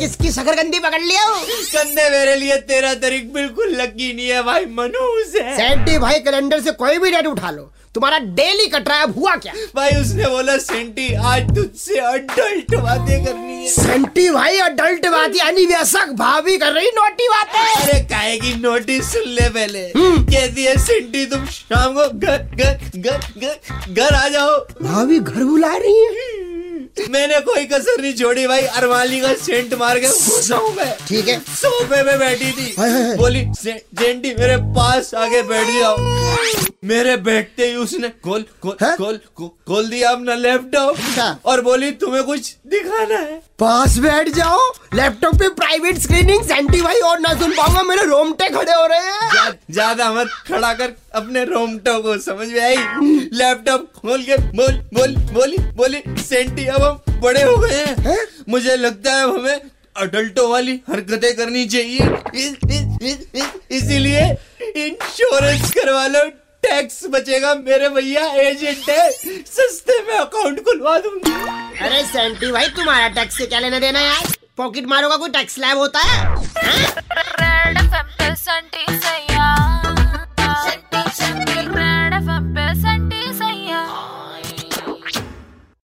किसकी शकरकंदी पकड़ लिया कंधे मेरे लिए तेरा तरीक बिल्कुल लगी नहीं है भाई मनूस है। सेंटी भाई कैलेंडर से कोई भी डेट उठा लो। तुम्हारा डेली कट रहा है अब हुआ क्या? भाई उसने बोला सेंटी आज तुझसे अडल्ट बातें करनी है। सेंटी भाई अडल्ट बात यानी व्यसक भाभी कर रही नोटी बातें। अरे काहे की नोटिस सुन ले पहले। कहती है सेंटी तुम शाम को घर घर घर घर आ जाओ। भाभी घर बुला रही है। मैंने कोई कसर नहीं छोड़ी भाई अरमाली का सेंट मार के घुसा हूँ मैं। ठीक है। सोफे पे बैठी थी। हाय, हाय, हाय। बोली जेंटी मेरे पास आगे बैठ जाओ। मेरे बैठते ही उसने खोल खोल हैं? खोल खोल दिया अपना लैपटॉप। अच्छा। और बोली तुम्हें कुछ दिखाना है? पास बैठ जाओ। लैपटॉप पे प्राइवेट स्क्रीनिंग सेंटी भाई और ना सुन पाऊँगा मेरे रोमटे खड़े हो रहे हैं। ज्या- ज़्यादा मत खड़ा कर अपने रोमटो को समझ में आई? लैपटॉप खोल के बोल बोल बोली बोली सेंटी अब बड़े हो गए हैं। हैं? मुझे लगता है हमें अडल्टों वाली हरकतें करनी चाहिए। इस- इस- इस- इस- इसीलिए इंश्योरेंस करवा लो। टैक्स बचेगा मेरे भैया एजेंट है। सस्ते में अकाउंट खुलवा दूँगी। अरे सेंटी भाई तुम्हारा टैक्स से क्या लेना देना यार? पॉकेट मारो का कोई टैक्स लैब होता है? रेड